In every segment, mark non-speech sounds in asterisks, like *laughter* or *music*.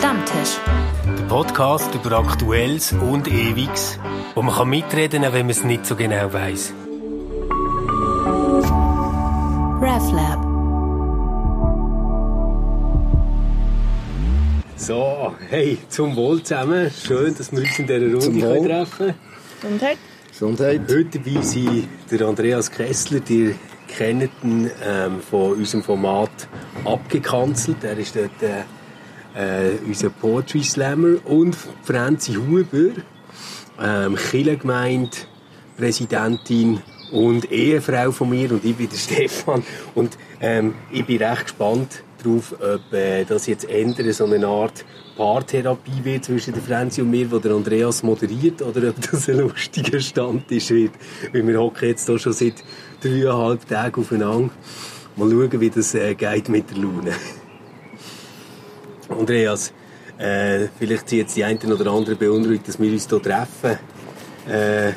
Stammtisch. Der Podcast über Aktuelles und Ewiges, wo man kann mitreden kann, wenn man es nicht so genau weiß. RefLab. So, hey, zum Wohl zusammen. Schön, dass wir uns in dieser Runde Zum Wohl. können treffen Gesundheit. Gesundheit. Heute dabei sind der Andreas Kessler, der kennt ihn ähm, von unserem Format abgekanzelt. Er ist dort äh, äh, unser Poetry Slammer. Und Franzi Huber, ähm, Kirchengemeinde, Präsidentin und Ehefrau von mir. Und ich bin der *laughs* Stefan. Und ähm, ich bin recht gespannt darauf, ob äh, das jetzt ändern, so eine Art Paartherapie wird zwischen der Franzi und mir, wo der Andreas moderiert, oder ob das ein lustiger Stammtisch wird. Weil wir hocken jetzt hier schon seit dreieinhalb Tagen aufeinander. Mal schauen, wie das äh, geht mit der Laune. Andreas, äh, vielleicht sind jetzt die einen oder anderen beunruhigt, dass wir uns hier treffen. Äh,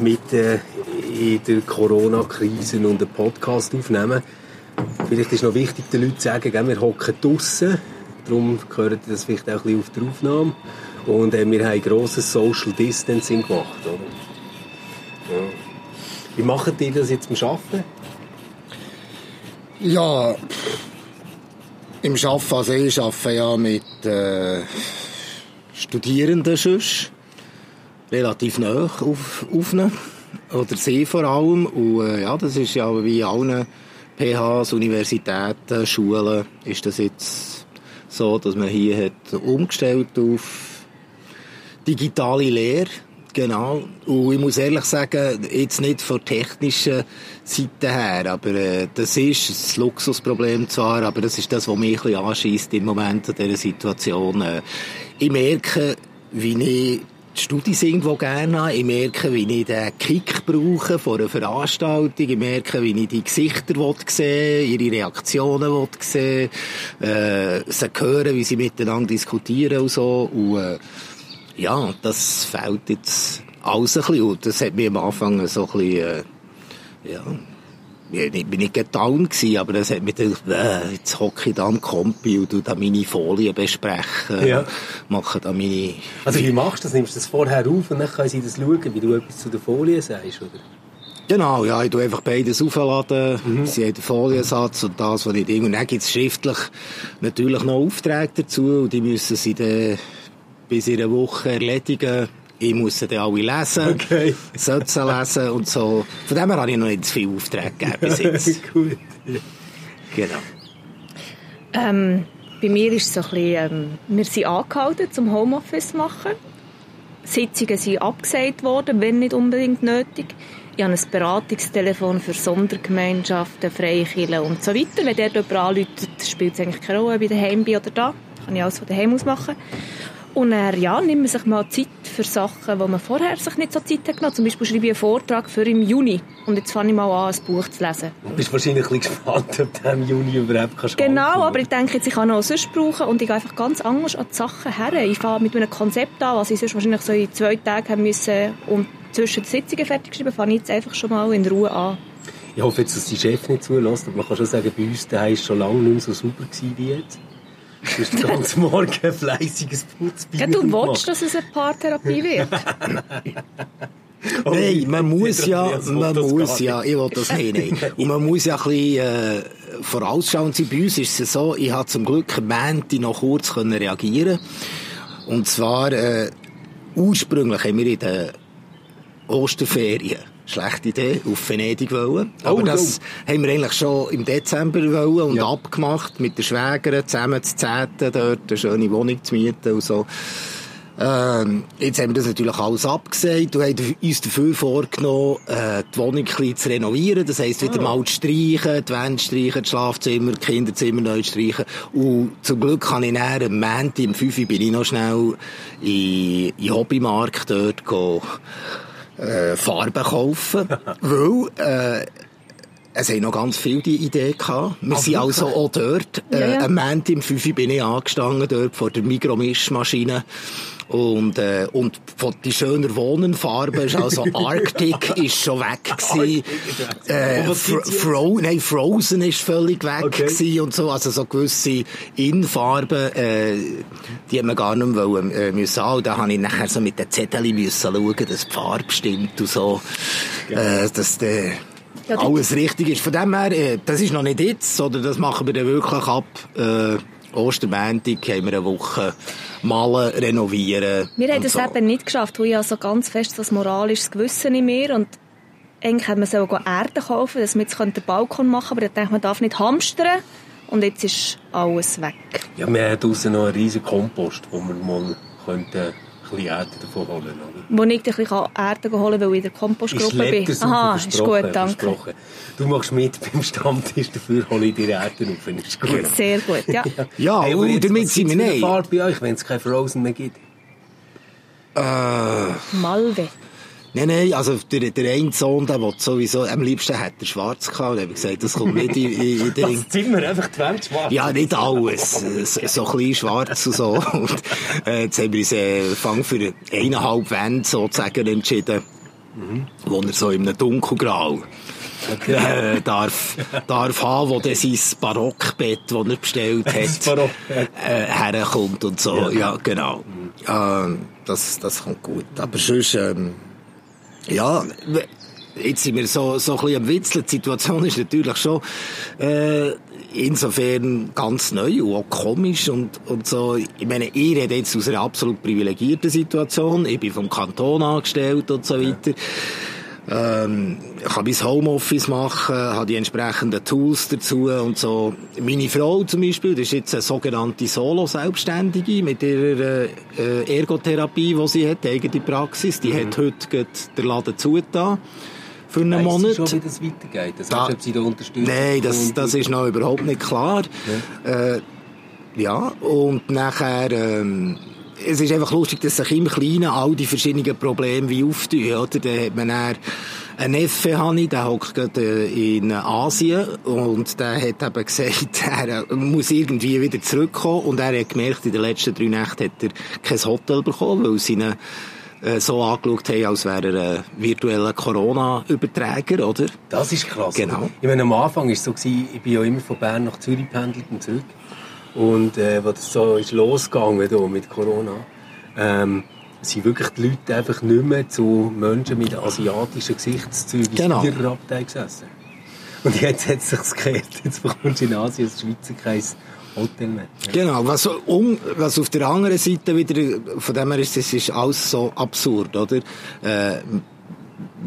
mit äh, in der Corona-Krise und einen Podcast aufnehmen. Vielleicht ist noch wichtig, den Leuten zu sagen, gell, wir hocken draussen. Darum gehört das vielleicht auch ein bisschen auf die Aufnahme. Und äh, wir haben grosses Social Distancing gemacht. Oder? Ja. Wie macht ihr das jetzt beim Arbeiten? Ja, im Arbeiten, also ich arbeite ja mit äh, Studierenden sonst, relativ nah auf, auf ihnen, oder sie vor allem. Und äh, ja, das ist ja wie allen PHs, Universitäten, Schulen, ist das jetzt so, dass man hier hat umgestellt auf digitale Lehre. Genau. Und ich muss ehrlich sagen, jetzt nicht von technischer Seite her, aber äh, das ist ein Luxusproblem zwar, aber das ist das, was mich ein bisschen anschießt im Moment an dieser Situation. Äh, ich merke, wie ich die Studis irgendwo gerne habe. Ich merke, wie ich den Kick brauche vor einer Veranstaltung. Ich merke, wie ich die Gesichter will sehen ihre Reaktionen will sehen äh, sie hören, wie sie miteinander diskutieren und so. Und, äh, ja, das fehlt jetzt alles ein bisschen. Und das hat mir am Anfang so ein bisschen, äh, ja, ich bin nicht getan gewesen, aber das hat mir gedacht, äh, jetzt hocke ich da am Kompi und tu da meine Folien besprechen. Ja. Mache da meine... Also wie machst du das? Nimmst du das vorher auf und dann können sie das schauen, wie du etwas zu der Folie sagst, oder? Genau, ja, ich tu einfach beides aufladen. Sie haben den Foliensatz und das, was ich denke. Und dann gibt's schriftlich natürlich noch Aufträge dazu und die müssen sie dann bis in einer Woche erledigen. Ich muss sie dann alle lesen, Okay. sollte sie lesen und so. Von dem her habe ich noch nicht zu viele Aufträge gegeben bis *laughs* jetzt. Gut. Genau. Ähm, bei mir ist es so ein bisschen, ähm, wir sind angehalten, zum Homeoffice zu machen. Sitzungen sind abgesagt worden, wenn nicht unbedingt nötig. Ich habe ein Beratungstelefon für Sondergemeinschaften, freie Kirchen und so weiter. Wenn dort jemand anruft, spielt es eigentlich keine Rolle, ob ich daheim bin oder da. Kann ich alles von daheim aus machen. Und dann, ja, nimmt man sich mal Zeit für Sachen, wo man vorher sich nicht so Zeit hat genommen. Zum Beispiel schreibe ich einen Vortrag für im Juni. Und jetzt fange ich mal an, ein Buch zu lesen. Du bist wahrscheinlich ein bisschen gespannt, ob du im Juni überhaupt kannst Genau, aber ich denke jetzt, ich kann auch sonst brauchen und ich gehe einfach ganz anders an die Sachen her. Ich fange mit einem Konzept an, was ich sonst wahrscheinlich so in zwei Tagen haben müssen und zwischen den Sitzungen fertig geschrieben, fange ich jetzt einfach schon mal in Ruhe an. Ich hoffe jetzt, dass die Chef nicht zulässt, aber man kann schon sagen, bei uns daheim ist schon lange nicht mehr so gewesen wie jetzt. Du hast den ganzen *laughs* Morgen ein fleissiges Putzbier du willst, dass es eine Paartherapie wird. Oh, Nein, man muss ja, man muss ja, ich will das nicht, nein. *laughs* Und man muss ja ein bisschen, äh, vorausschauend sein. Bei uns ist es so, ich habe zum Glück am Montag noch kurz können reagieren Und zwar, äh, ursprünglich haben wir in den Osterferien schlechte Idee, auf Venedig wollen. Aber Oh, das haben wir eigentlich schon im Dezember wollen und abgemacht mit der Schwägerin zusammen zu Zehnten dort eine schöne Wohnung zu mieten und so. Ähm, jetzt haben wir das natürlich alles abgesagt und haben uns dafür vorgenommen, äh, die Wohnung ein bisschen zu renovieren. Das heisst, wieder mal zu streichen, die Wände streichen, das Schlafzimmer, die Kinderzimmer neu streichen. Und zum Glück kann ich näher am Montag, am 5 Uhr, bin ich noch schnell in, in den Hobbymarkt dort gehen, äh, Farben kaufen. *laughs* weil, äh, es haben noch ganz viele die Idee gehabt. Wir Ah, sind also auch dort. Äh, Ja, ja. Am Montag im 5 Uhr bin ich angestanden, dort vor der Mikromischmaschine. Und, äh, und von die schöner Wohnenfarbe ist also *laughs* Arctic ist schon weg gewesen. Äh, Fro nein, Frozen ist völlig weg Okay. gewesen und so. Also so gewisse Innenfarben, äh, die hat man gar nicht mehr wollen, äh, müssen haben. Und da habe ich nachher so mit den Zetteln müssen schauen, dass die Farbe stimmt und so. Äh, dass der, Ja, die- alles richtig ist. Von dem her, äh, das ist noch nicht jetzt, sondern das machen wir dann wirklich ab, äh, Ostermäntig haben wir eine Woche malen, renovieren. Wir haben das so. eben nicht geschafft, weil ich habe so ganz fest das moralisches Gewissen in mir und eigentlich hätte man sollen gehen Erde kaufen, dass man jetzt den Balkon machen könnte, aber ich denke, man darf nicht hamstern und jetzt ist alles weg. Ja, wir haben draussen noch einen riesen Kompost, wo wir mal könnten bisschen Erde davon holen oder? Wo ich ein bisschen Erde holen kann, weil ich in der Kompostgruppe bin. Lepter Aha, ist gut, danke. Du machst mit *laughs* beim Stammtisch, dafür hole ich dir Erde auf, ist gut. Sehr gut, ja. *laughs* Ja, Hey, aber und jetzt, damit was sind wir nicht. Farbe bei euch, wenn es keine Frozen mehr gibt? Malve. Nein, nein, also der, der eine Sohn, der will sowieso, am liebsten hätte er schwarz gehabt. Und ich gesagt, das kommt nicht in, in, in den... Zimmer einfach die Wand schwarz. Ja, nicht alles. So, so ein bisschen schwarz und so. *laughs* Und, äh, jetzt haben wir uns äh, Fang für eineinhalb Wände sozusagen entschieden. Wo er so in einem dunkelgrau äh, darf, *laughs* darf haben, wo dann sein Barockbett, das er bestellt Das hat, äh, herkommt und so. Ja. Ja, genau. Ähm, das, das kommt gut. Aber sonst, ähm, ja, jetzt sind wir so, so ein bisschen am Witzeln. Die Situation *laughs* ist natürlich schon, äh, insofern ganz neu und auch komisch und, und so. Ich meine, ich rede jetzt aus einer absolut privilegierten Situation. Ich bin vom Kanton angestellt und so weiter. Ähm, ich kann mein Homeoffice machen, habe die entsprechenden Tools dazu und so. Meine Frau zum Beispiel, das ist jetzt eine sogenannte Solo-Selbstständige mit ihrer äh, Ergotherapie, die sie hat, eigene Praxis. Die hat heute gerade den Laden zugetan für einen Weiss Monat. sie schon, wie das weitergeht? Das Da- heißt, ob sie da unterstützt? Nein, das, das ist noch überhaupt nicht klar. Ja, äh, ja und nachher, ähm, es ist einfach lustig, dass sich im Kleinen all die verschiedenen Probleme wie auftun, oder? Da hat man dann einen Neffe, habe ich, der hockt gerade äh, in Asien und der hat eben gesagt, *laughs* er äh, muss irgendwie wieder zurückkommen und er hat gemerkt, in den letzten drei Nächten hat er kein Hotel bekommen, weil seine äh, so angeschaut haben, als wäre er ein virtueller Corona-Überträger, oder? Das ist krass. Genau. oder? Ich meine, am Anfang war es so, gewesen, ich bin ja immer von Bern nach Zürich pendelt und zurück. Und äh, das so ist losgegangen da mit Corona, ähm, sind wirklich die Leute einfach nicht mehr zu Menschen mit asiatischen Gesichtszügen Genau. in ihrer Abteilung gesessen. Und jetzt hat es sich gekehrt. Jetzt bekommst du in Asien als Schweizer kein Hotel mehr. Genau, was, um, was auf der anderen Seite wieder, von dem her ist, das ist alles so absurd, oder? Äh,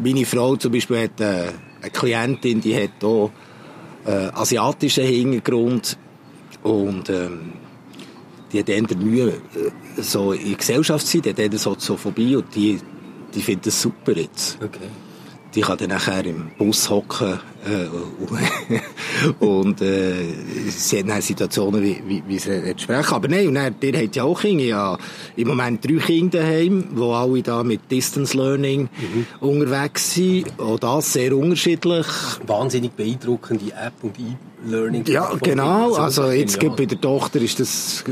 meine Frau zum Beispiel hat äh, eine Klientin, die hat auch äh, asiatischen Hintergrund und ähm, die hat eher Mühe, äh, so in der Gesellschaft zu sein, die hat eher Soziophobie und die, die findet das super jetzt. Okay. Die kann dann nachher im Bus hocken äh, *laughs* und äh, sie hat dann Situationen, wie, wie, wie sie nicht sprechen. Aber nein, und dann, der hat ja auch Kinder. Ja, im Moment drei Kinder daheim, die alle da mit Distance Learning unterwegs sind. Auch das sehr unterschiedlich. Wahnsinnig beeindruckende App und E-Learning. Ja, genau. So Also jetzt gerade bei der Tochter ist das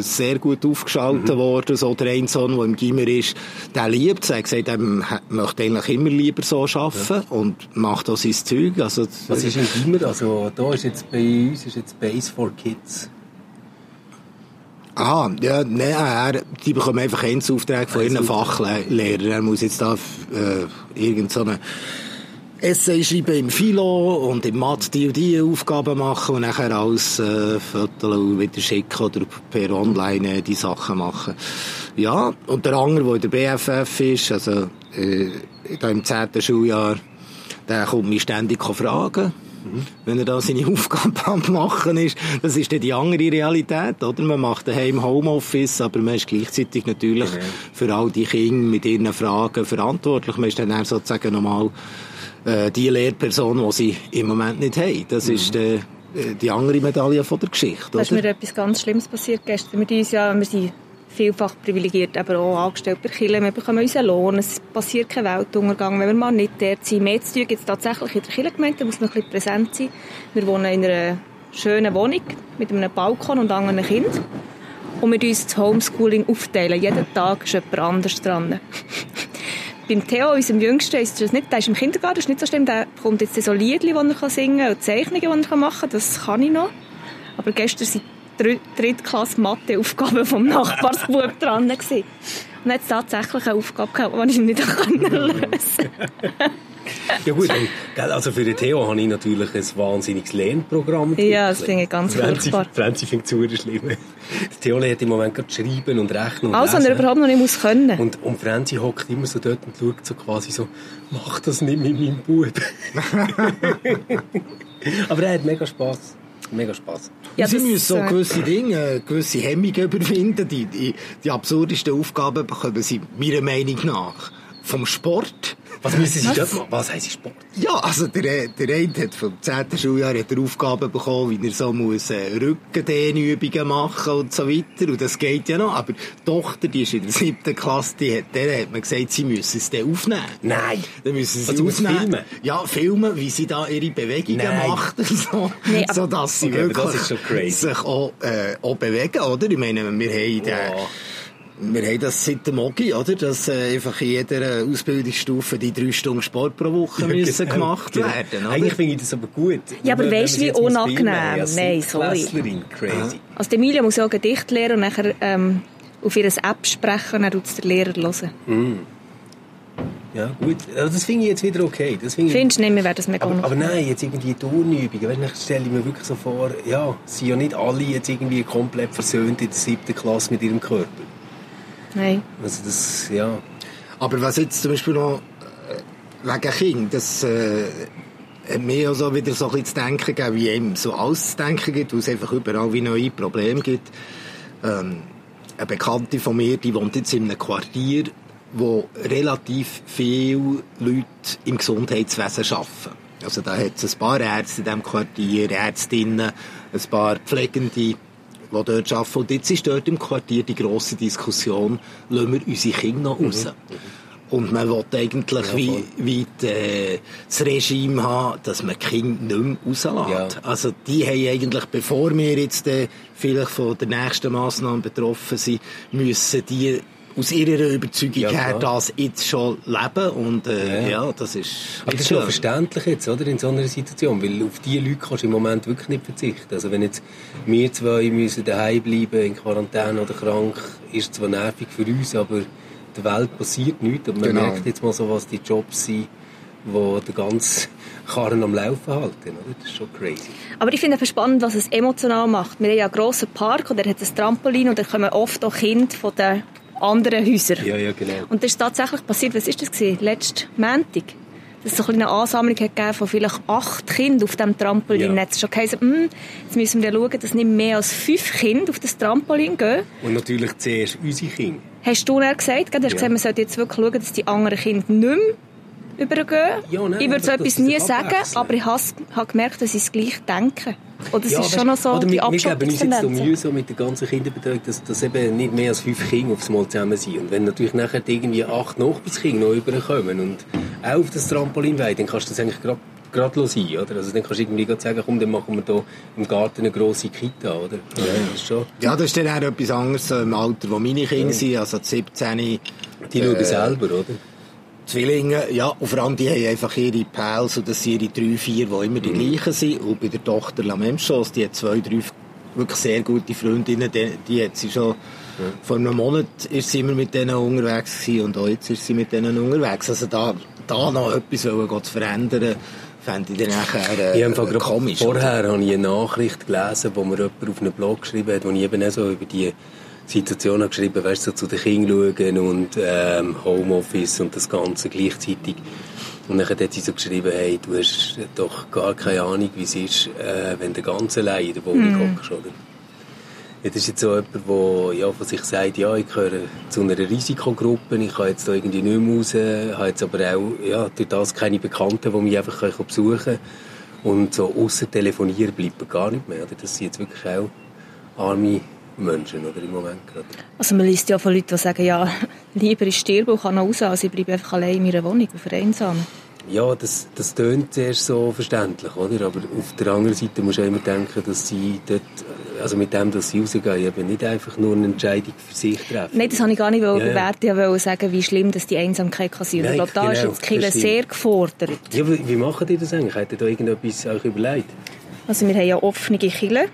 sehr gut aufgeschaltet worden. So der eine Sohn, der im Gimmer ist, der liebt es. Er hat gesagt, er möchte eigentlich immer lieber so arbeiten und macht auch sein Zeug. Also, Was ist im Gimmer? Also da ist jetzt bei uns ist jetzt Base for Kids. Aha, ja, nein, er, die bekommen einfach Einzelaufträge von ihren Fachlehrern. Er muss jetzt da äh, irgend so eine Essay schreiben im Philo und im Mathe die und die Aufgaben machen und nachher alles äh, Fotos wieder schicken oder per Online äh, die Sachen machen. Ja, und der andere, der in der BFF ist, also äh, da im 10. Schuljahr, der kommt mich ständig fragen. Wenn er da seine *laughs* Aufgaben am machen ist, das ist dann die andere Realität, oder? Man macht daheim Homeoffice, aber man ist gleichzeitig natürlich Genau. für all die Kinder mit ihren Fragen verantwortlich. Man ist dann sozusagen nochmal äh, die Lehrperson, die sie im Moment nicht haben. Das ist äh, die andere Medaille von der Geschichte, Da ist mir etwas ganz Schlimmes passiert gestern. Wir, uns ja, wir sind vielfach privilegiert, aber auch angestellt bei Kirche. Wir bekommen unseren Lohn, es passiert kein Weltuntergang, wenn wir mal nicht dort sind. Mehr zu tun gibt es tatsächlich in der Kirchengemeinde, da muss noch ein bisschen präsent sein. Wir wohnen in einer schönen Wohnung mit einem Balkon und anderen Kindern. Und wir uns das Homeschooling aufteilen. Jeden Tag ist jemand anders dran. Beim Theo, unserem Jüngsten, ist das nicht, der ist im Kindergarten, das ist nicht so schlimm, der bekommt jetzt so Liedli, die er singen kann und Zeichnungen, die er machen kann, das kann ich noch. Aber gestern sind Drittklasse Mathe-Aufgaben vom Nachbarsbub *laughs* dran gewesen. Und hat tatsächlich eine Aufgabe gehabt, die ich nicht *laughs* lösen konnte. *laughs* Ja gut, also für den Theo habe ich natürlich ein wahnsinniges Lernprogramm. Ja, das finde ich ganz furchtbar. Franzi findet es schlimm. Der *laughs* Theo lernt im Moment gerade schreiben und rechnen und Also, lesen. er überhaupt noch nicht muss können. Und, und Franzi hockt immer so dort und schaut so quasi so, mach das nicht mit meinem Bub. *laughs* Aber er hat mega Spass. Mega Spass. Ja, sie müssen so gewisse Dinge, gewisse Hemmungen überwinden. Die, die, die absurdesten Aufgaben bekommen sie meiner Meinung nach vom Sport. Was müssen Sie Was? dort machen? Was heisst Sport? Ja, also der, der eine hat vom 10. Schuljahr hat er Aufgaben bekommen, wie er so muss äh, Rückendehnübungen machen und so weiter. Und das geht ja noch. Aber die Tochter, die ist in der siebten Klasse, die hat, der hat man gesagt, sie müssen es dann aufnehmen. Nein. Dann müssen sie Also aufnehmen. filmen? Ja, filmen, wie sie da ihre Bewegungen Nein. macht. und So, Nee, aber- so dass sie Okay, wirklich das ist schon crazy. sich auch, äh, auch bewegen, oder? Ich meine, wir haben den, Wow. Wir haben das seit dem Mogi, oder? Dass äh, einfach in jeder Ausbildungsstufe die drei Stunden Sport pro Woche müssen Genau, gemacht genau. werden, oder? Eigentlich finde ich das aber gut. Ja, aber weisst sie wie unangenehm? ja, Nein, sorry. Crazy. Also, die Emilia muss ja auch Gedicht lernen und nachher ähm, auf ihr App sprechen und dann tut es der Lehrer hören. Ja, gut. Also das finde ich jetzt wieder okay. Das finde ich Findest du nicht, wir werden das mega aber, aber nein, jetzt irgendwie Turnübungen. Weißt, du, ich stelle ich mir wirklich so vor, ja, es sind ja nicht alle jetzt irgendwie komplett versöhnt in der siebten Klasse mit ihrem Körper. Nein. Also das, ja. Aber was jetzt zum Beispiel noch äh, wegen Kind, das äh, hat mir also wieder so ein bisschen zu denken gegeben, wie eben so alles zu denken gibt, wo es einfach überall wie neue Probleme gibt. Ähm, eine Bekannte von mir, die wohnt jetzt in einem Quartier, wo relativ viele Leute im Gesundheitswesen arbeiten. Also da hat es ein paar Ärzte in diesem Quartier, Ärztinnen, ein paar Pflegende, die dort arbeiten. Und jetzt ist dort im Quartier die grosse Diskussion, lassen wir unsere Kinder noch raus? Und man will eigentlich wie, wie die, äh, das Regime haben, dass man die Kinder nicht mehr rauslässt. Ja. Also die haben eigentlich, bevor wir jetzt äh, vielleicht von der nächsten Massnahme betroffen sind, müssen die aus ihrer Überzeugung Ja, her das jetzt schon leben. Und äh, Ja. ja. das ist... Aber das ist schon verständlich jetzt, oder, in so einer Situation, weil auf diese Leute kannst du im Moment wirklich nicht verzichten. Also wenn jetzt wir zwei müssen daheim bleiben, in Quarantäne oder krank, ist zwar nervig für uns, aber der Welt passiert nichts. Und man Genau. merkt jetzt mal so, was die Jobs sind, die den ganzen *laughs* Karren am Laufen halten. Oder? Das ist schon crazy. Aber ich finde einfach spannend, was es emotional macht. Wir haben ja einen grossen Park und der hat ein Trampolin und da kommen oft auch Kinder von den anderen Häusern. Ja, ja, genau. Und das ist tatsächlich passiert, was ist das gewesen? Letzten Montag. Dass es so ein eine Ansammlung hat gegeben von vielleicht acht Kindern auf dem Trampolin. Ja. Es schon geheißen, hm, jetzt müssen wir schauen, dass nicht mehr als fünf Kinder auf das Trampolin gehen. Und natürlich zuerst unsere Kinder. Hast du dann gesagt, gell? du hast Ja. gesagt, man sollte jetzt wirklich schauen, dass die anderen Kinder nicht mehr übergehen. Ja, nein, ich würde so etwas nie sagen, aber ich habe gemerkt, dass sie es gleich denken. Und das ist weißt, schon noch so oder die wir, wir geben uns jetzt so. Mühe so mit der ganzen Kinderbetreuung, dass, dass eben nicht mehr als fünf Kinder aufs Mal zusammen sind. Und wenn natürlich nachher irgendwie acht Nachbarskinder noch überkommen und auch auf das Trampolin wollen, dann kannst du das eigentlich gerade gerade sein, oder? Also dann kannst du irgendwie sagen, komm, dann machen wir hier im Garten eine grosse Kita, oder? Ja, das ist schon. Ja, das ist dann auch etwas anderes im Alter, wo meine Kinder sind, also die 17, Die schauen Äh, selber, oder? Zwillinge, ja, und vor allem die haben einfach ihre Pals, und das sind ihre drei, vier, die immer die gleichen sind. Und bei der Tochter La Même chose, die hat zwei, drei wirklich sehr gute Freundinnen, die, die hat sie schon, vor einem Monat ist sie immer mit denen unterwegs gewesen, und auch jetzt ist sie mit denen unterwegs. Also da, da noch etwas wollen, zu verändern, fände ich dann nachher Ich äh, habe einfach gerade komisch. vorher habe ich eine Nachricht gelesen, wo mir jemand auf einem Blog geschrieben hat, wo ich eben auch so über die Situation habe geschrieben weißt du, so zu den Kindern schauen und ähm, Homeoffice und das Ganze gleichzeitig. Und dann hat sie so geschrieben, hey, du hast doch gar keine Ahnung, wie es ist, äh, wenn du ganz allein in der Wohnung hockst, oder? Ja, das ist jetzt so jemand, der ja, von sich sagt, ja, ich gehöre zu einer Risikogruppe, ich kann jetzt da irgendwie nicht mehr raus, habe jetzt aber auch ja, durch das keine Bekannten, die mich einfach besuchen können. Und so außer telefonieren bleibt mir gar nicht mehr. Oder? Das sind jetzt wirklich auch arme Menschen oder, im Moment gerade. Also man liest ja von Leuten, die sagen, ja, *laughs* lieber ich sterbe und kann noch raus, als ich bleibe einfach allein in meiner Wohnung und vereinsamen. Ja, das, das tönt zuerst so verständlich, oder? Aber auf der anderen Seite muss du immer denken, dass sie dort, also mit dem, dass sie rausgehen, eben nicht einfach nur eine Entscheidung für sich treffen. Nein, das habe ich gar nicht Ja, bewerten. Ich wollte sagen, wie schlimm dass die Einsamkeit kann sein. Und Ich glaube, da ist genau, jetzt die Kirche sehr gefordert. Ja, wie, wie machen die das eigentlich? Habt ihr da irgendetwas euch überlegt? Also wir haben ja offene Kirche.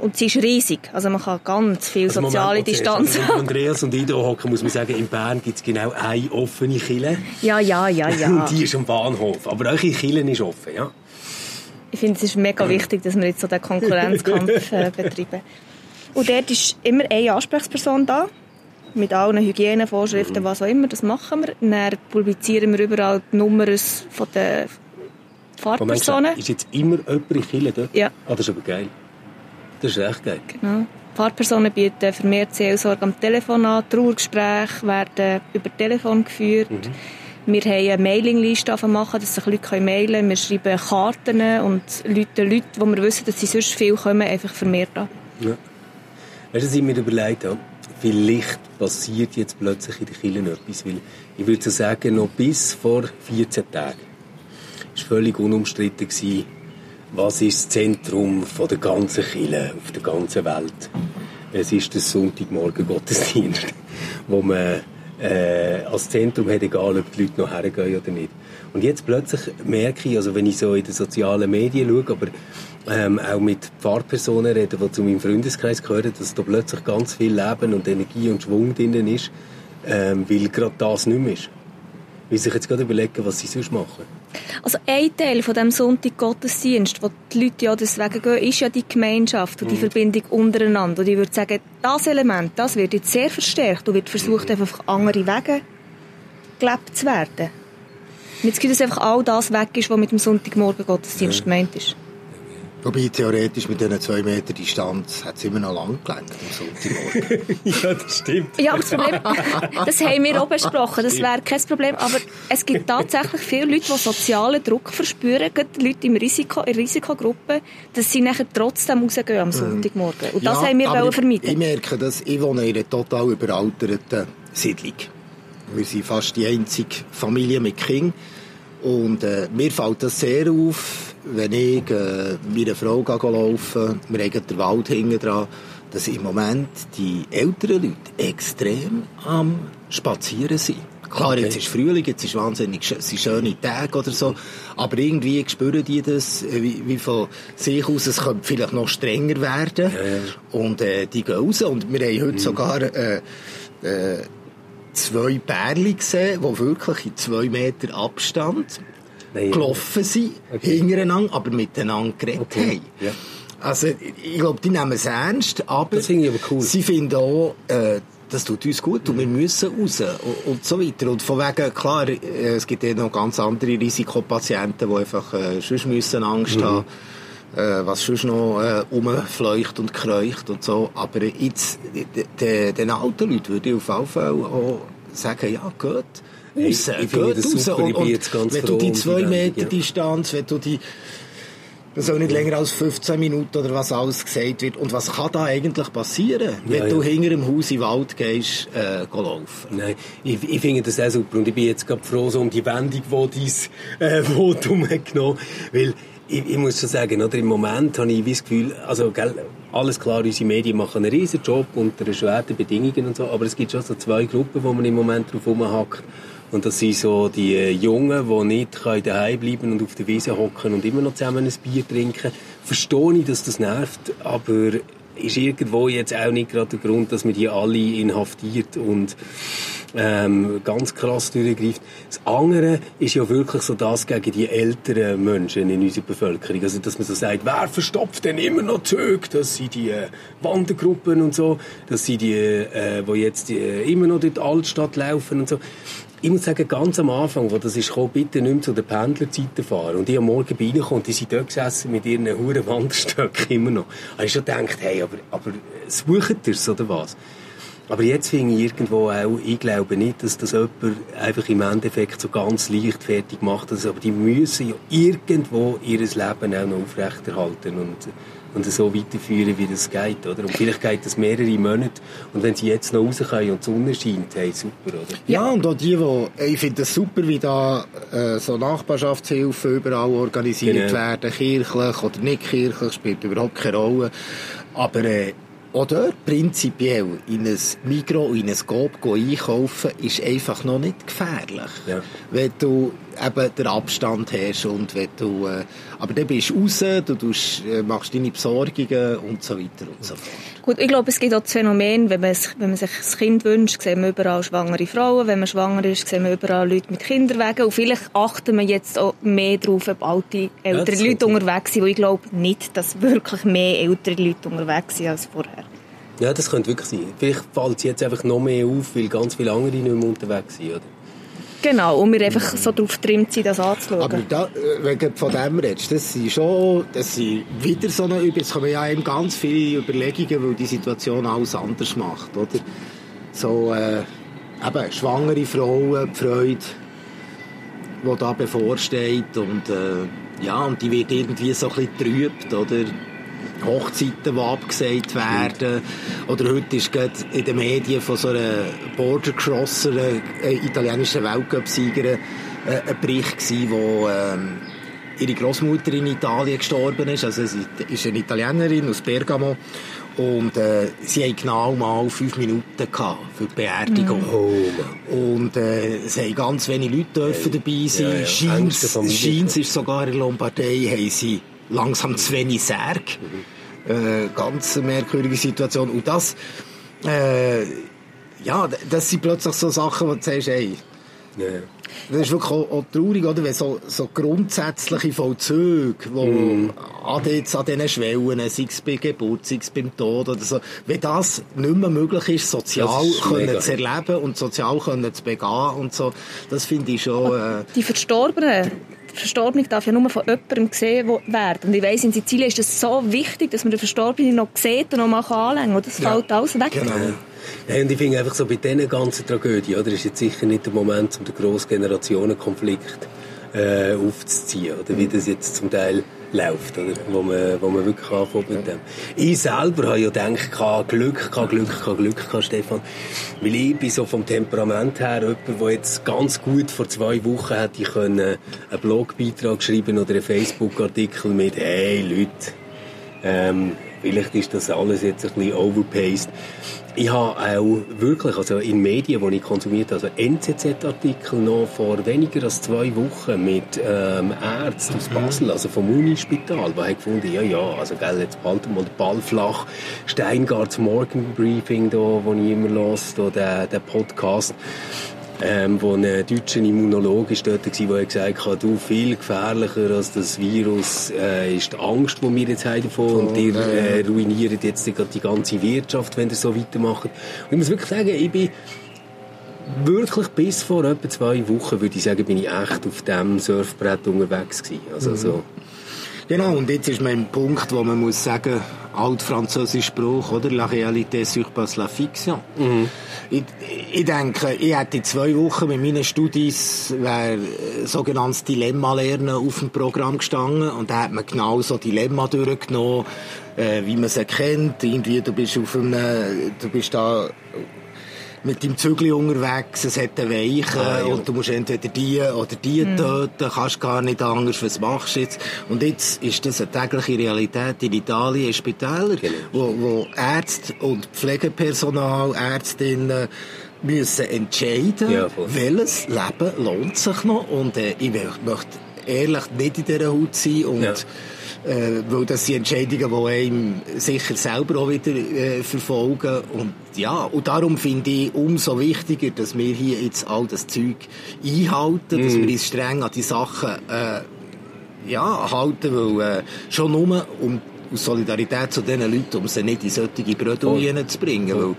Und sie ist riesig. Also man kann ganz viel Also soziale Moment zuerst. Distanz Also, wenn Andreas und ich hocken, muss man sagen, in Bern gibt es genau eine offene Kille. Ja, ja, ja, ja. Und *laughs* die ist am Bahnhof. Aber eure Kille ist offen, ja? Ich finde, es ist mega wichtig, dass wir jetzt so den Konkurrenzkampf äh, *laughs* betreiben. Und dort ist immer eine Ansprechperson da. Mit allen Hygienevorschriften, Mhm. was auch immer. Das machen wir. Dann publizieren wir überall die Nummern von den Fahrpersonen. ist jetzt immer jemand in Kille dort? Ja. Ah, das ist aber geil. Das ist echt geil. Die Fahrpersonen bieten vermehrt Seelsorge am Telefon an. Trauergespräche werden über Telefon geführt. Mhm. Wir haben eine Mailingliste machen, dass sich Leute mailen können. Wir schreiben Karten und Leute, Leute, wo wir wissen, dass sie sonst viel kommen, einfach vermehrt an. Ja. Weißt du, was ich mir überlegt habe? Vielleicht passiert jetzt plötzlich in der Kirche etwas. Weil ich würde so sagen, noch bis vor 14 Tagen war völlig unumstritten, gewesen, was ist das Zentrum von der ganzen Kirche auf der ganzen Welt. Es ist der Sonntagmorgen Gottesdienst, *laughs* wo man äh, als Zentrum hat, egal ob die Leute noch hergehen oder nicht. Und jetzt plötzlich merke ich, also wenn ich so in den sozialen Medien schaue, aber ähm, auch mit Pfarrpersonen rede, die zu meinem Freundeskreis gehören, dass da plötzlich ganz viel Leben und Energie und Schwung drin ist, ähm, weil gerade das nicht mehr ist. Weil sich jetzt gerade überlegen, was sie sonst machen. Also ein Teil von dem Sonntag Gottesdienst, wo die Leute ja deswegen gehen, ist ja die Gemeinschaft und die Verbindung untereinander. Und ich würde sagen, das Element, das wird jetzt sehr verstärkt und wird versucht, einfach auf andere Wege gelebt zu werden. Und jetzt gibt es einfach all das weg ist, was mit dem Sonntagmorgen Gottesdienst gemeint ist. Wobei theoretisch mit diesen zwei Meter Distanz hat es immer noch lang gelangt am Sonntagmorgen. *laughs* ja, das stimmt. Ja, aber das Problem, *laughs* das haben wir auch besprochen, das wäre kein Problem, aber es gibt tatsächlich viele Leute, die sozialen Druck verspüren, gerade Leute im Risiko, in Risikogruppen, dass sie nachher trotzdem rausgehen am Sonntagmorgen. Und das haben wir aber wollen ich, vermeiden. ich merke, dass ich wohne in einer total überalterten Siedlung. Wir sind fast die einzige Familie mit Kind. Und äh, mir fällt das sehr auf, wenn ich äh, mit einer Frau laufen, wir haben den Wald hinten dran, dass im Moment die älteren Leute extrem am Spazieren sind. Klar, Okay. jetzt ist Frühling, jetzt ist wahnsinnig sch- sind schöne Tage oder so, aber irgendwie spüren die das, äh, wie, wie von sich aus, es könnte vielleicht noch strenger werden. Und äh, die gehen raus. Und wir haben Mhm. heute sogar äh, äh, zwei Pärchen gesehen, die wirklich in zwei Meter Abstand Nein, gelaufen sind, Okay. hintereinander, aber miteinander geredet Okay, haben. ja. Also, ich glaube, die nehmen es ernst, aber, cool. sie finden auch, äh, das tut uns gut und wir müssen raus und, und so weiter. Und von wegen, klar, äh, es gibt ja noch ganz andere Risikopatienten, die einfach äh, sonst müssen Angst Mhm. haben äh, was sonst noch äh, rumfleucht und kreucht und so. Aber jetzt, de- de- den alten Leuten würde ich auf jeden Fall auch sagen, ja, geht Hey, raus, ich finde das raus. super, Und, bin und jetzt ganz wenn du die um die zwei Wendung, Meter ja. Distanz, wenn du die das soll nicht länger als 15 Minuten oder was alles gesagt wird. Und was kann da eigentlich passieren, wenn Ja, du ja. hinter dem Haus in den Wald gehst, äh, laufen? Nein, ich, ich finde das auch super und ich bin jetzt gerade froh so um die Wendung, die dein äh, *laughs* Votum hat genommen weil ich, ich muss schon sagen, oder, im Moment habe ich das Gefühl, also gell, alles klar, unsere Medien machen einen riesen Job unter erschwerten Bedingungen und so, aber es gibt schon so zwei Gruppen, wo man im Moment drauf rumhackt und das sind so die äh, Jungen, die nicht daheim bleiben und auf der Wiese hocken und immer noch zusammen ein Bier trinken. Verstehe ich, dass das nervt, aber ist irgendwo jetzt auch nicht gerade der Grund, dass man die alle inhaftiert und ähm, ganz krass durchgreift. Das andere ist ja wirklich so das gegen die älteren Menschen in unserer Bevölkerung. Also, dass man so sagt, wer verstopft denn immer noch Züge? Das sind die äh, Wandergruppen und so. Das sind die, äh, die jetzt äh, immer noch durch die Altstadt laufen und so. Ich muss sagen, ganz am Anfang, wo das ist bitte nicht mehr zu den Pendlerzeiten fahren. Und ich am Morgen bin und die sind dort gesessen mit ihren huren Wanderstöcken immer noch. Habe ich schon gedacht, hey, aber, aber sucht ihr es oder was? Aber jetzt finde ich irgendwo auch, ich glaube nicht, dass das jemand einfach im Endeffekt so ganz leichtfertig macht. Also, aber die müssen ja irgendwo ihr Leben auch noch aufrechterhalten und, und so weiterführen, wie das geht. Oder? Und vielleicht geht das mehrere Monate. Und wenn sie jetzt noch raus können und die Sonne scheint, hey, super, oder? Ja, und auch die, die ich finde es super, wie da äh, so Nachbarschaftshilfen überall organisiert Genau. werden, kirchlich oder nicht kirchlich, spielt überhaupt keine Rolle. Aber äh, auch dort prinzipiell in ein Migros, in ein Coop einkaufen, ist einfach noch nicht gefährlich. Ja. Wenn du eben den Abstand hast und wenn du, äh, aber dann bist du raus, du tust, äh, machst deine Besorgungen und so weiter und so fort. Gut, ich glaube, es gibt auch das Phänomen, wenn man, es- wenn man sich ein Kind wünscht, sehen wir überall schwangere Frauen. Wenn man schwanger ist, sehen wir überall Leute mit Kinderwagen. Und vielleicht achten wir jetzt auch mehr darauf, ob alte, ältere das Leute unterwegs sind. Weil ich glaube nicht, dass wirklich mehr ältere Leute unterwegs sind als vorher. Ja, das könnte wirklich sein. Vielleicht fällt es jetzt einfach noch mehr auf, weil ganz viele andere nicht mehr unterwegs sind, oder? Genau, und wir einfach so darauf getrimmt sind, das anzuschauen. Aber da, äh, wenn du von dem redest, das sind schon, das sind wieder so eine Übung. Jetzt kommen ja eben ganz viele Überlegungen, weil die Situation alles anders macht, oder? So, äh, eben, schwangere Frauen, die Freude, die da bevorsteht und, äh, ja, und die wird irgendwie so ein bisschen getrübt, oder? Hochzeiten, die abgesagt werden. Oder heute ist gerade in den Medien von so einer Border Crosser, äh, italienischen Weltcup-Siegerin, äh, ein Bericht gewesen, wo ähm, ihre Großmutter in Italien gestorben ist. Also sie ist eine Italienerin aus Bergamo. Und äh, sie hatten genau mal fünf Minuten gehabt für die Beerdigung. Oh, Und äh, es haben ganz wenige Leute dürfen dabei sein. ja, ja. Familie. Scheint's ist sogar in der Lombardei haben sie langsam zu wenig Särg. Äh, ganz eine merkwürdige Situation. Und das, äh, ja, das sind plötzlich so Sachen, wo du sagst, ey, ja, ja. das ist wirklich auch, auch traurig, oder? Wenn so, so grundsätzliche Vollzüge, die Mhm. an, jetzt an diesen Schwellen, sei es bei Geburt, sei es beim Tod oder so, wenn das nicht mehr möglich ist, sozial ist können mega. zu erleben und sozial können zu begehen und so, das finde ich schon, äh, Die Verstorbenen, der Verstorbene darf ja nur von jemandem gesehen werden. Und ich weiss, in Sizilien ist es so wichtig, dass man den Verstorbenen noch sieht und noch mal anlängen kann. Das Ja. fällt alles weg. genau. Ja, und ich finde einfach so bei diesen ganzen Tragödien, oder, ist jetzt sicher nicht der Moment, um den grossen Generationenkonflikt äh, aufzuziehen, oder wie das jetzt zum Teil läuft, oder, wo man, wo man wirklich anfängt mit dem. Ich selber habe ja gedacht, gehabt, Glück, gehabt, Glück, gehabt, Glück, gehabt, Stefan, weil ich bin so vom Temperament her jemand, der jetzt ganz gut vor zwei Wochen hätte ich können einen Blogbeitrag schreiben oder einen Facebook-Artikel mit «Hey, Leute, ähm, vielleicht ist das alles jetzt ein bisschen overpaced. Ich habe auch wirklich, also in Medien, die ich konsumiert habe, also NZZ-Artikel noch vor weniger als zwei Wochen mit ähm, Ärzten aus Basel, also vom Unispital, die haben gefunden, ja, ja, also gell, jetzt bald mal der Ball flach. Steingarts Morgen Briefing, da, wo ich immer los, da, der, der Podcast ähm, wo ein deutscher Immunologe ist dort war, der gesagt hat, du, viel gefährlicher als das Virus äh, ist die Angst, die wir jetzt haben davon und ihr äh, ruiniert jetzt die, die ganze Wirtschaft, wenn ihr so weitermacht. Und ich muss wirklich sagen, ich bin wirklich bis vor etwa zwei Wochen, würde ich sagen, bin ich echt auf dem Surfbrett unterwegs gewesen. Also so, Genau, und jetzt ist man im Punkt, wo man muss sagen, altfranzösisch Spruch, oder? La réalité surpasse la fiction. Ich, ich denke, ich hätte zwei Wochen mit meinen Studis wäre äh, sogenanntes Dilemma-Lernen auf dem Programm gestanden und da hat man genau so Dilemma durchgenommen, äh, wie man sie kennt. Irgendwie, du bist auf einem, du bist da mit deinem Zügli unterwegs, es hat eine Weiche Ah, ja. und du musst entweder die oder die töten, kannst gar nicht anders, was machst du jetzt? Und jetzt ist das eine tägliche Realität in Italien, in Spitälern, Genau. wo, wo Ärzte und Pflegepersonal, Ärztinnen müssen entscheiden, Ja, welches Leben lohnt sich noch und äh, ich mö- möchte ehrlich nicht in dieser Haut sein und Ja. Äh, weil das sind Entscheidungen, die einem sicher selber auch wieder äh, verfolgen. Und ja, und darum finde ich umso wichtiger, dass wir hier jetzt all das Zeug einhalten, dass wir uns streng an die Sachen äh, ja, halten, weil äh, schon nur um aus Solidarität zu diesen Leuten, um sie nicht in solche Bredouillen zu bringen. Weil,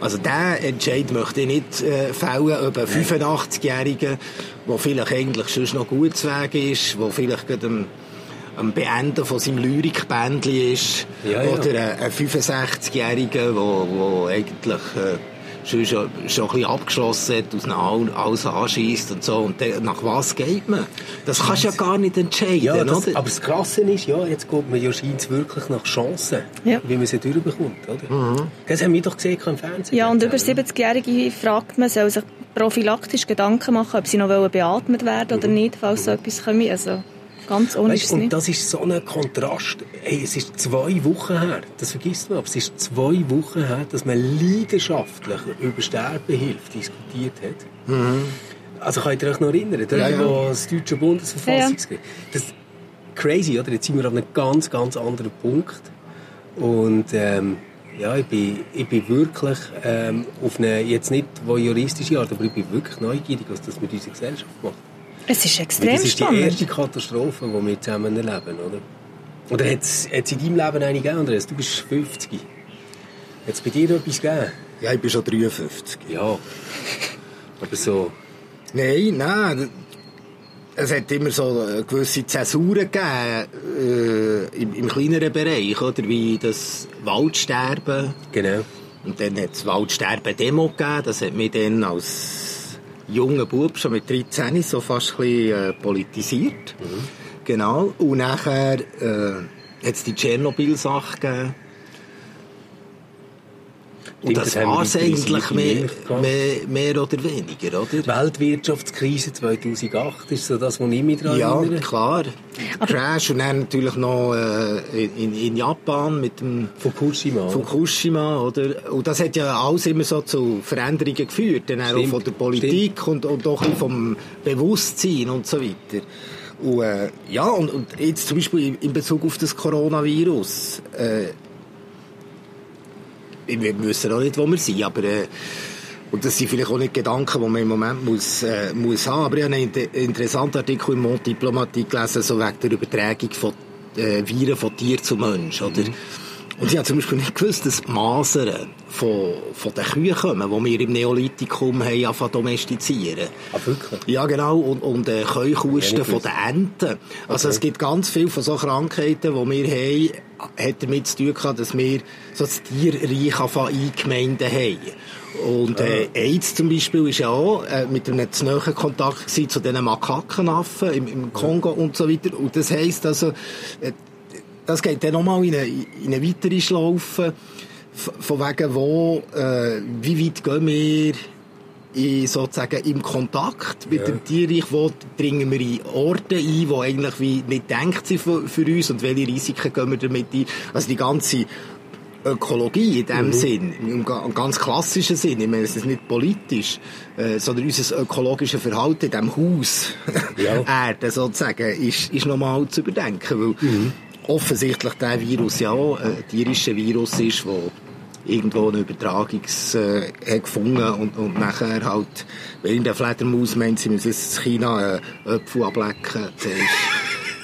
also diesen Entscheid möchte ich nicht äh, fällen, ob ein 85-Jähriger, der vielleicht eigentlich schon noch gut zu Weg ist, der vielleicht gerade am, Beenden von seinem Lyrikbändchen ist, Ja, ja. oder ein, ein 65-Jähriger, der, eigentlich äh, schon, schon, schon ein bisschen abgeschlossen hat, aus einem alles anschießt und so. Und dann, nach was geht man? Das kannst du ja gar nicht entscheiden, Ja, das, oder? aber das Krasse ist, ja, jetzt geht man ja scheint wirklich nach Chancen, Ja. wie man sie durchbekommt, oder? Das haben wir doch gesehen im Fernsehen. Ja, und über zusammen. 70-Jährige fragt man, soll sich prophylaktisch Gedanken machen, ob sie noch wollen beatmet werden oder nicht, falls so etwas kommt. Also, ganz ohne ist Weißt, und das ist so ein Kontrast. Hey, es ist zwei Wochen her, das vergisst man, aber es ist zwei Wochen her, dass man leidenschaftlich über Sterbehilfe diskutiert hat. Also könnt ihr euch noch erinnern, dort, Ja, ja. wo das deutsche Bundesverfassungsgericht... Das crazy, oder? Jetzt sind wir auf einem ganz, ganz anderen Punkt. Und ähm, ja, ich bin, ich bin wirklich ähm, auf eine, jetzt nicht auf juristische Art, aber ich bin wirklich neugierig, was das mit unserer Gesellschaft macht. Es ist extrem das ist die spannend. erste Katastrophe, die wir zusammen erleben, oder? Oder hat es in deinem Leben eine gegeben, Andreas? Du bist 50. Hat es bei dir etwas gegeben? Ja, ich bin schon 53. Ja. *laughs* Aber so... Nein, nein. Es hat immer so gewisse Zäsuren gegeben, äh, im, im kleineren Bereich, oder? Wie das Waldsterben. Genau. Und dann hat es Waldsterben-Demo gegeben. Das hat mich dann als junger Bub schon mit 13 so fast ein bisschen, äh, politisiert. Genau. Und nachher äh, hat es die Tschernobyl-Sache gegeben. Und das war es eigentlich mehr, mehr, mehr oder weniger, oder? Weltwirtschaftskrise 2008 ist so das, was ich mich daran Ja, erinnere. klar. Crash und dann natürlich noch äh, in, in Japan mit dem Fukushima. Fukushima, oder? Und das hat ja alles immer so zu Veränderungen geführt, dann auch von der Politik und, und auch vom Bewusstsein und so weiter. Und, äh, ja, und, und jetzt zum Beispiel in Bezug auf das Coronavirus, äh, wir wissen auch nicht, wo wir sind, aber äh, und das sind vielleicht auch nicht Gedanken, die man im Moment muss, äh, muss haben. Aber ich habe einen inter- interessanten Artikel im Mond Diplomatie gelesen, so wegen der Übertragung von äh, Viren von Tier zu Mensch, oder? Und ich habe zum Beispiel nicht gewusst, dass Masern von, von den Kühen kommen, die wir im Neolithikum haben angefangen domestizieren. Ah, wirklich? Ja, genau. Und, und äh, nicht von den Enten. Also es gibt ganz viele von so Krankheiten, die wir haben, hat damit zu tun gehabt, dass wir so das Tierreich eingemeinden haben. Und äh, AIDS zum Beispiel ist ja auch äh, mit einem zu nahen Kontakt zu diesen Makakenaffen im, im Kongo und so weiter. Und das heisst also, äh, das geht dann nochmal in eine, in eine weitere Schlaufe, von wegen wo, äh, wie weit gehen wir in, sozusagen im Kontakt mit dem Tierreich, wo dringen wir in Orte ein, die eigentlich wie nicht denkt sind für, für uns? Und welche Risiken gehen wir damit ein. Also die ganze Ökologie in dem Sinn, im, im ganz klassischen Sinn, ich meine, es ist nicht politisch, äh, sondern unser ökologisches Verhalten in diesem Haus, Ja. *laughs* Erde sozusagen, ist, ist nochmal zu überdenken, weil offensichtlich der Virus ja auch ein tierischer Virus ist, wo irgendwo eine Übertragungs äh, gefunden und, und nachher halt, wenn der Fledermaus meint, sie müssen jetzt in China äh, Äpfel ablecken, dann ist,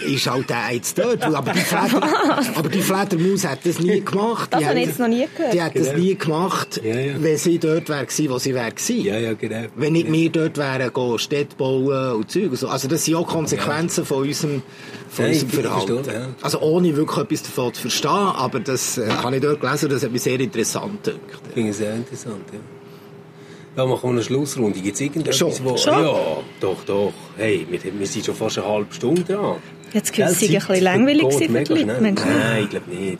ist halt der jetzt dort. Aber die, Fleder, *laughs* aber die Fledermaus hat das nie gemacht. Das Die habe ich hat- jetzt noch nie gehört. Die hat das Genau. nie gemacht, Ja, ja. wenn sie dort wäre gewesen, wo sie wäre gewesen. Ja, ja, genau. Wenn nicht wir dort wären, gehen Städte bauen und Zeug und so. Also das sind auch Konsequenzen von unserem, von Ja, ich unserem Verhalten. ja. Also ohne wirklich etwas davon zu verstehen, aber das äh, habe ich dort gelesen, das hat mich sehr interessant gedacht. Ich finde es sehr interessant, ja. Ja, machen wir eine Schlussrunde. Gibt es irgendetwas, Schon. wo... Schon? Ja, doch, doch. Hey, wir, wir sind schon fast eine halbe Stunde dran. Jetzt Gell, gewisse ein Zeit bisschen langweilig für die Leute. Nein, ich glaube nicht.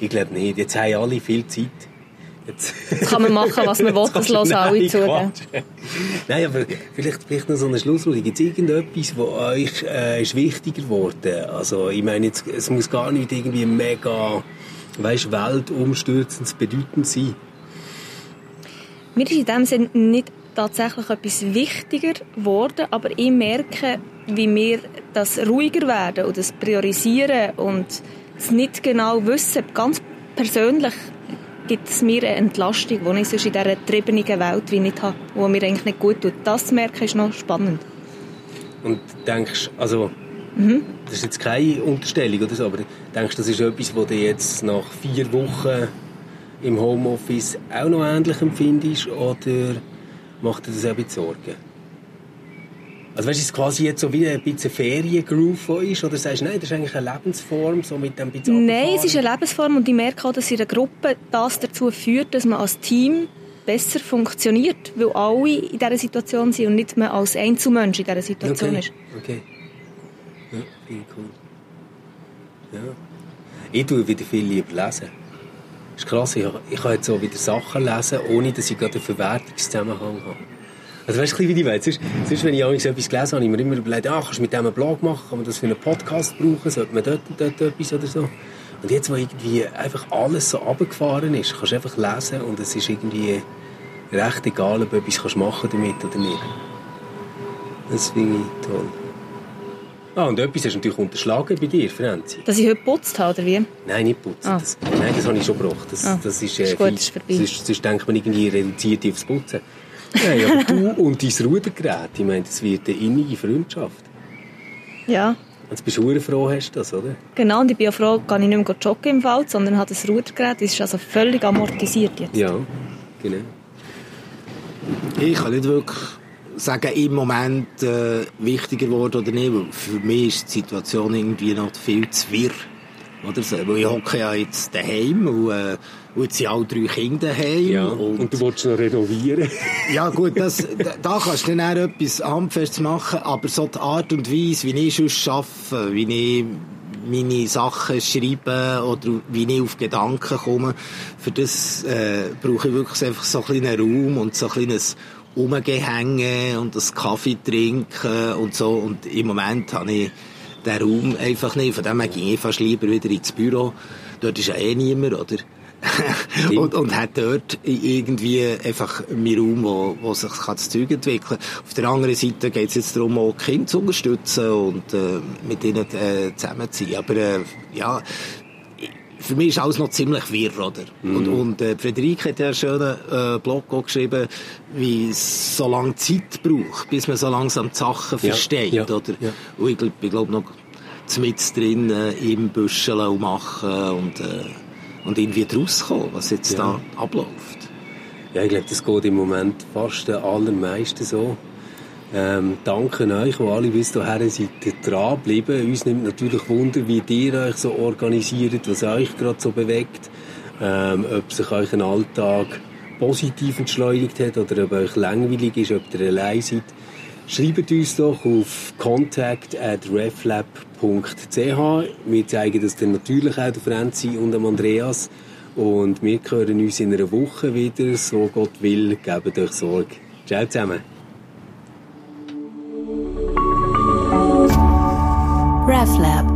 Ich glaube nicht. Jetzt haben alle viel Zeit. Jetzt, Jetzt kann man machen, was man *laughs* will, das hören alle zu. Nein, aber vielleicht, vielleicht noch so eine Schlussrunde. Gibt es irgendetwas, was euch äh, ist wichtiger geworden? Also, ich meine, jetzt, es muss gar nicht irgendwie mega, weißt, weltumstürzend bedeutend sein. Mir ist in dem Sinne nicht tatsächlich etwas wichtiger geworden, aber ich merke, wie wir das ruhiger werden und das priorisieren und es nicht genau wissen. Ganz persönlich gibt es mir eine Entlastung, die ich sonst in dieser getriebenen Welt wie nicht habe, die mir eigentlich nicht gut tut. Das zu merken ist noch spannend. Und denkst, also, Mhm. das ist jetzt keine Unterstellung oder so, aber denkst, das ist etwas, was du jetzt nach vier Wochen im Homeoffice auch noch ähnlich empfindest oder macht dir das auch ein bisschen Sorgen? Also weißt du, ist es quasi jetzt so wie ein bisschen Feriengroove ist oder sagst du, nein, das ist eigentlich eine Lebensform, so mit dem bisschen Nein, es ist eine Lebensform und ich merke auch, dass in einer Gruppe das dazu führt, dass man als Team besser funktioniert, weil alle in dieser Situation sind und nicht mehr als Einzelmensch in dieser Situation okay. ist. Okay. Ja, cool. Ja. Ich tue wieder viel lieber lesen. Das ist krass, ich, kann jetzt so wieder Sachen lesen, ohne dass ich gerade einen Verwertungszusammenhang habe. Also weißt du, wie ich weiß? Sonst, sonst, wenn ich etwas gelesen habe, habe ich mir immer überlegt, ah, kannst du mit dem einen Blog machen, kann man das für einen Podcast brauchen, sollte man dort und dort etwas oder so. Und jetzt, wo irgendwie einfach alles so runtergefahren ist, kannst du einfach lesen und es ist irgendwie recht egal, ob du etwas kannst machen damit oder nicht. Das finde ich toll. Ah, und etwas hast du natürlich unterschlagen bei dir, Franzi. Dass ich heute putzt habe, oder wie? Nein, nicht putzen. Ah. Das, nein, das habe ich schon gebraucht. Das, Ah. das ist, äh, Ist gut, ist vorbei. Sonst, sonst denkt man irgendwie reduziert aufs Putzen. Nein, aber du *laughs* und dein Rudergerät, ich meine, das wird eine innige Freundschaft. Ja. Bist du verdammt froh, hast du das, oder? Genau, und ich bin auch froh, kann ich nicht mehr joggen im Wald, sondern habe das Rudergerät. Das ist also völlig amortisiert jetzt. Ja, genau. Ich kann nicht wirklich sagen, im Moment äh, wichtiger geworden oder nicht, weil für mich ist die Situation irgendwie noch viel zu wirr. Oder so, weil ich hocke ja jetzt daheim und, äh, und jetzt sind alle drei Kinder daheim. Ja, und, und du willst noch renovieren. *laughs* ja gut, das, da, da kannst du dann auch etwas handfestes machen, aber so die Art und Weise, wie ich sonst arbeite, wie ich meine Sachen schreibe oder wie ich auf Gedanken komme, für das äh, brauche ich wirklich einfach so einen kleinen Raum und so ein kleines Umgehänge und das Kaffee trinken und so. Und im Moment habe ich den Raum einfach nicht. Von dem her gehe ich fast lieber wieder ins Büro. Dort ist ja eh niemand, oder? *laughs* und, und hat dort irgendwie einfach einen Raum, wo, wo sich das Zeug entwickeln kann. Auf der anderen Seite geht es jetzt darum, auch Kinder zu unterstützen und äh, mit ihnen äh, zusammenzuziehen. Aber äh, ja, für mich ist alles noch ziemlich wirr, oder? Und, und äh, Frederik hat ja einen schönen äh, Blog auch geschrieben, wie es so lange Zeit braucht, bis man so langsam die Sachen Ja, versteht, ja, oder? ja. Und ich glaube ich glaub noch mit drin äh, im Büscheln und machen und, äh, und irgendwie draus kommen, was jetzt Ja. da abläuft. Ja, ich glaube, das geht im Moment fast den allermeisten so. Ähm, danke euch, die alle bis dahin seid dranbleiben. Uns nimmt natürlich Wunder, wie ihr euch so organisiert, was euch gerade so bewegt, ähm, ob sich euch ein Alltag positiv entschleunigt hat oder ob euch langweilig ist, ob ihr allein seid. Schreibt uns doch auf contact at reflab.ch. Wir zeigen das dann natürlich auch der Franzi und dem Andreas. Und wir hören uns in einer Woche wieder. So Gott will, gebt euch Sorge. Ciao zusammen. RefLab.